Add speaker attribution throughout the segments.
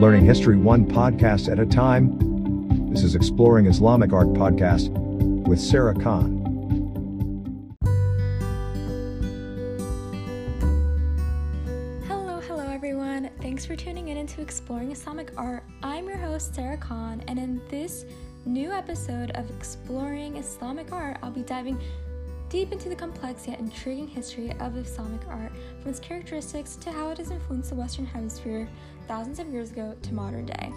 Speaker 1: learning history one podcast at a time. This is Exploring Islamic Art Podcast with Sarah Khan.
Speaker 2: Hello, hello everyone. Thanks for tuning in into Exploring Islamic Art. I'm your host, Sarah Khan, and in this new episode of Exploring Islamic Art, I'll be diving deep into the complex yet intriguing history of Islamic art, from its characteristics to how it has influenced the Western Hemisphere thousands of years ago to modern day.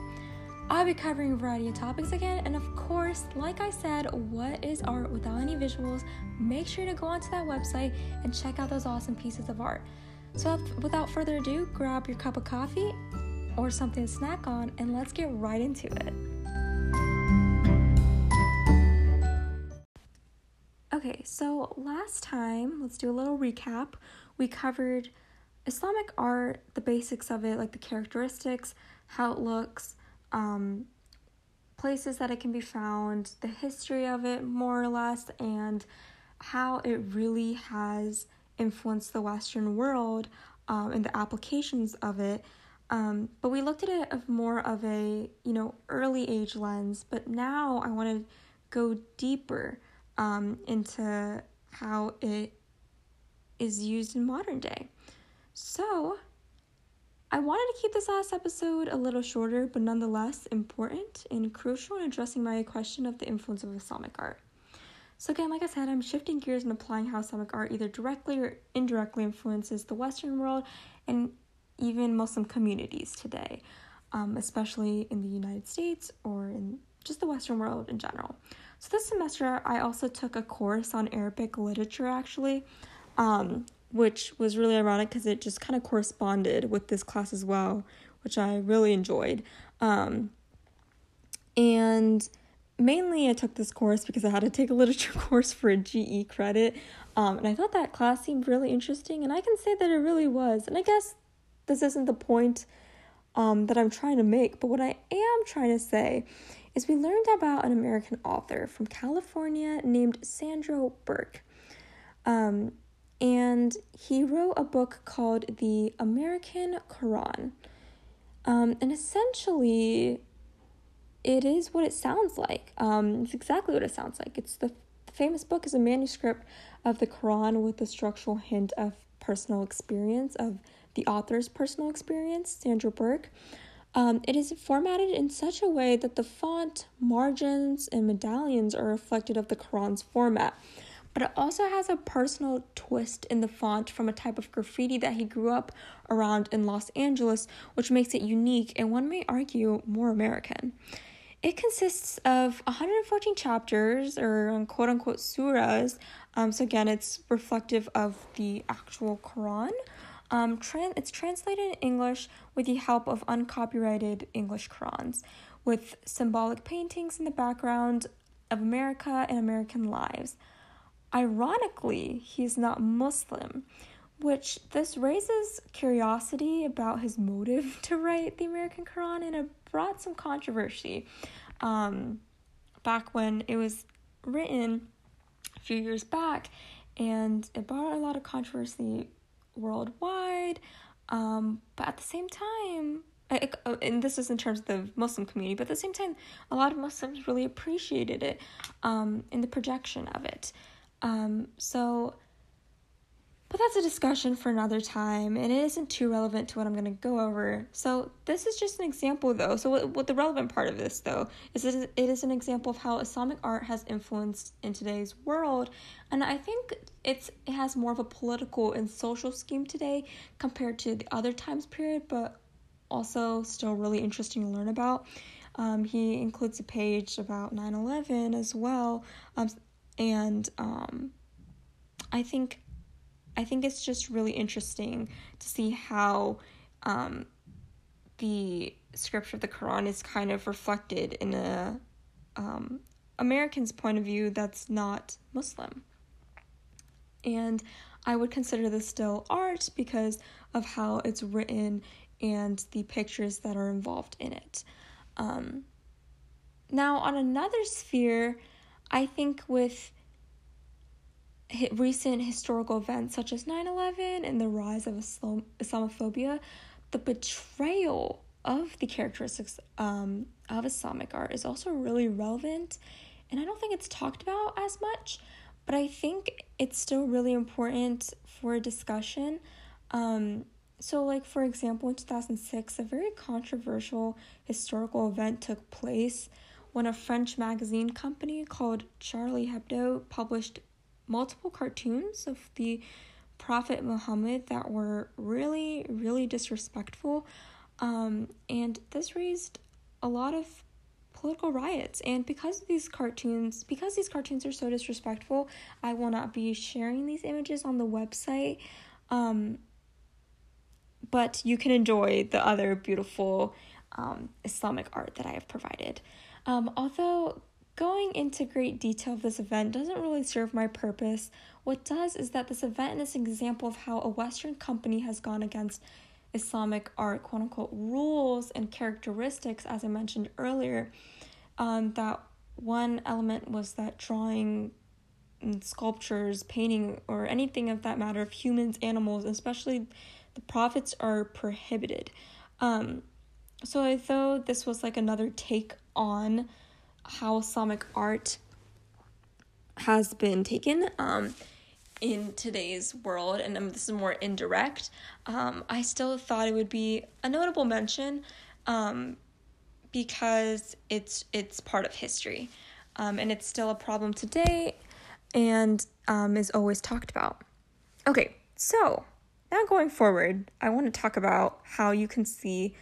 Speaker 2: I'll be covering a variety of topics again, and of course, like I said, what is art without any visuals? Make sure to go onto that website and check out those awesome pieces of art. So, without further ado, grab your cup of coffee or something to snack on, and let's get right into it. So last time, let's do a little recap. We covered Islamic art, the basics of it, like the characteristics, how it looks, um, places that it can be found, the history of it, more or less, and how it really has influenced the Western world um, and the applications of it. Um, but we looked at it of more of a you know early age lens. But now I want to go deeper um, into how it is used in modern day. So, I wanted to keep this last episode a little shorter, but nonetheless important and crucial in addressing my question of the influence of Islamic art. So, again, like I said, I'm shifting gears and applying how Islamic art either directly or indirectly influences the Western world and even Muslim communities today, um, especially in the United States or in just the Western world in general. So, this semester, I also took a course on Arabic literature actually. Um, which was really ironic because it just kind of corresponded with this class as well, which I really enjoyed. Um, and mainly I took this course because I had to take a literature course for a GE credit. Um, and I thought that class seemed really interesting, and I can say that it really was. And I guess this isn't the point um, that I'm trying to make, but what I am trying to say is we learned about an American author from California named Sandow Birk. Um, and he wrote a book called The American Quran. Um, and essentially, it is what it sounds like. Um, it's exactly what it sounds like. It's the, the famous book is a manuscript of the Quran with a structural hint of personal experience of the author's personal experience, Sandow Birk. Um, it is formatted in such a way that the font, margins, and medallions are reflected of the Quran's format but it also has a personal twist in the font from a type of graffiti that he grew up around in Los Angeles, which makes it unique and one may argue more American. It consists of 114 chapters, or um, quote unquote surahs. Um, so, again, it's reflective of the actual Quran. Um, tran- it's translated in English with the help of uncopyrighted English Qurans, with symbolic paintings in the background of America and American lives. Ironically, he's not Muslim, which this raises curiosity about his motive to write the American Quran and it brought some controversy. Um, back when it was written a few years back, and it brought a lot of controversy worldwide. Um, but at the same time, and this is in terms of the Muslim community, but at the same time, a lot of Muslims really appreciated it um, in the projection of it. Um, so, but that's a discussion for another time, and it isn't too relevant to what I'm going to go over. So, this is just an example, though. So, what, what the relevant part of this, though, is it, is an example of how Islamic art has influenced in today's world, and I think it's it has more of a political and social scheme today compared to the other times period, but also still really interesting to learn about. Um, he includes a page about 9 11 as well. Um, and um, I think I think it's just really interesting to see how um, the scripture of the Quran is kind of reflected in a um, American's point of view that's not Muslim. And I would consider this still art because of how it's written and the pictures that are involved in it. Um, now, on another sphere, I think with recent historical events such as 9 11 and the rise of Islam- Islamophobia, the betrayal of the characteristics um, of Islamic art is also really relevant, and I don't think it's talked about as much, but I think it's still really important for a discussion. Um, so, like, for example, in 2006, a very controversial historical event took place when a French magazine company called Charlie Hebdo published multiple cartoons of the Prophet Muhammad that were really, really disrespectful. Um, and this raised a lot of political riots. And because of these cartoons, because these cartoons are so disrespectful, I will not be sharing these images on the website. Um, but you can enjoy the other beautiful um, Islamic art that I have provided. Um, although going into great detail of this event doesn't really serve my purpose, what does is that this event is an example of how a Western company has gone against Islamic art, quote unquote, rules and characteristics, as I mentioned earlier. Um, that one element was that drawing sculptures, painting, or anything of that matter of humans, animals, especially the prophets, are prohibited. Um, so, although this was like another take on how Islamic art has been taken, um, in today's world, and um, this is more indirect, um, I still thought it would be a notable mention um, because it's it's part of history, um, and it's still a problem today, and um, is always talked about. Okay, so now going forward, I want to talk about how you can see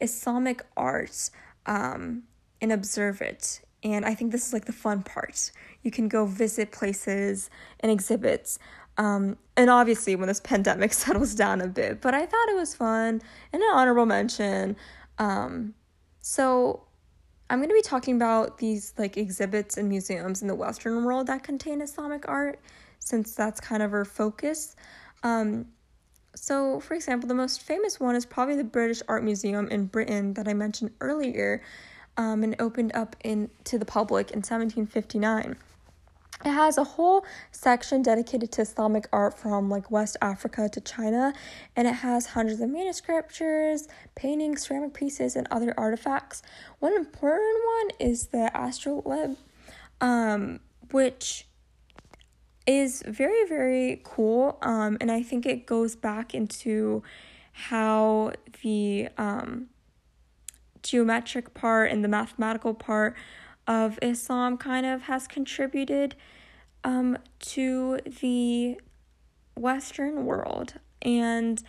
Speaker 2: Islamic art um, and observe it and I think this is like the fun part. You can go visit places and exhibits. Um, and obviously, when this pandemic settles down a bit, but I thought it was fun and an honorable mention. Um, so, I'm going to be talking about these like exhibits and museums in the Western world that contain Islamic art, since that's kind of our focus. Um, so, for example, the most famous one is probably the British Art Museum in Britain that I mentioned earlier um, and opened up in to the public in 1759. It has a whole section dedicated to Islamic art from like West Africa to China, and it has hundreds of manuscriptures, paintings, ceramic pieces, and other artifacts. One important one is the astrolabe, um, which is very very cool, um, and I think it goes back into how the um, geometric part and the mathematical part of Islam kind of has contributed um, to the Western world. And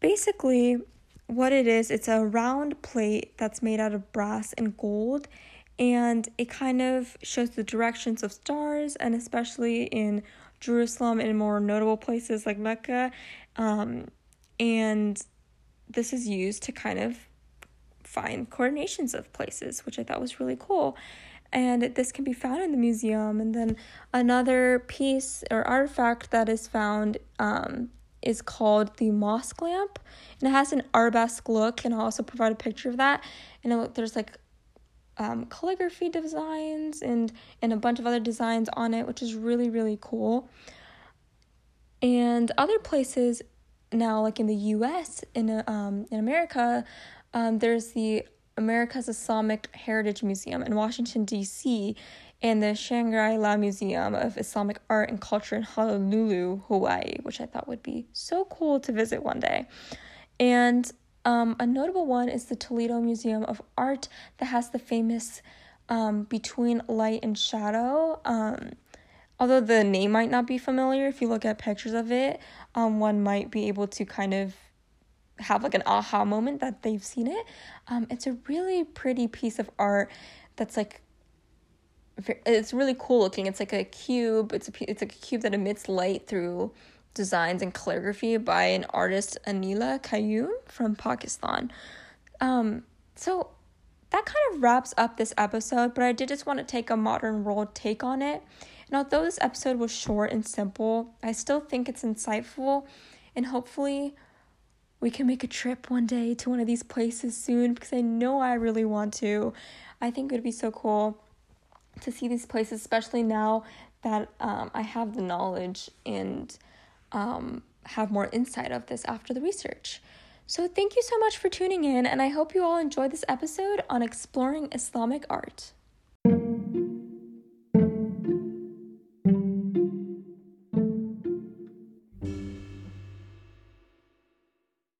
Speaker 2: basically, what it is, it's a round plate that's made out of brass and gold, and it kind of shows the directions of stars, and especially in Jerusalem and more notable places like Mecca. Um, and this is used to kind of find coordinations of places, which I thought was really cool. And this can be found in the museum. And then another piece or artifact that is found um, is called the mosque lamp, and it has an arabesque look. And I'll also provide a picture of that. And it, there's like um, calligraphy designs and and a bunch of other designs on it, which is really really cool. And other places now, like in the U.S. in um in America, um, there's the America's Islamic Heritage Museum in Washington, D.C., and the Shangri La Museum of Islamic Art and Culture in Honolulu, Hawaii, which I thought would be so cool to visit one day. And um, a notable one is the Toledo Museum of Art that has the famous um, Between Light and Shadow. Um, although the name might not be familiar, if you look at pictures of it, um, one might be able to kind of have like an aha moment that they've seen it. Um, it's a really pretty piece of art that's like it's really cool looking. It's like a cube. It's a it's like a cube that emits light through designs and calligraphy by an artist Anila Quayyum from Pakistan. Um, so that kind of wraps up this episode, but I did just want to take a modern world take on it. And although this episode was short and simple, I still think it's insightful and hopefully we can make a trip one day to one of these places soon because I know I really want to. I think it would be so cool to see these places, especially now that um, I have the knowledge and um, have more insight of this after the research. So, thank you so much for tuning in, and I hope you all enjoyed this episode on exploring Islamic art.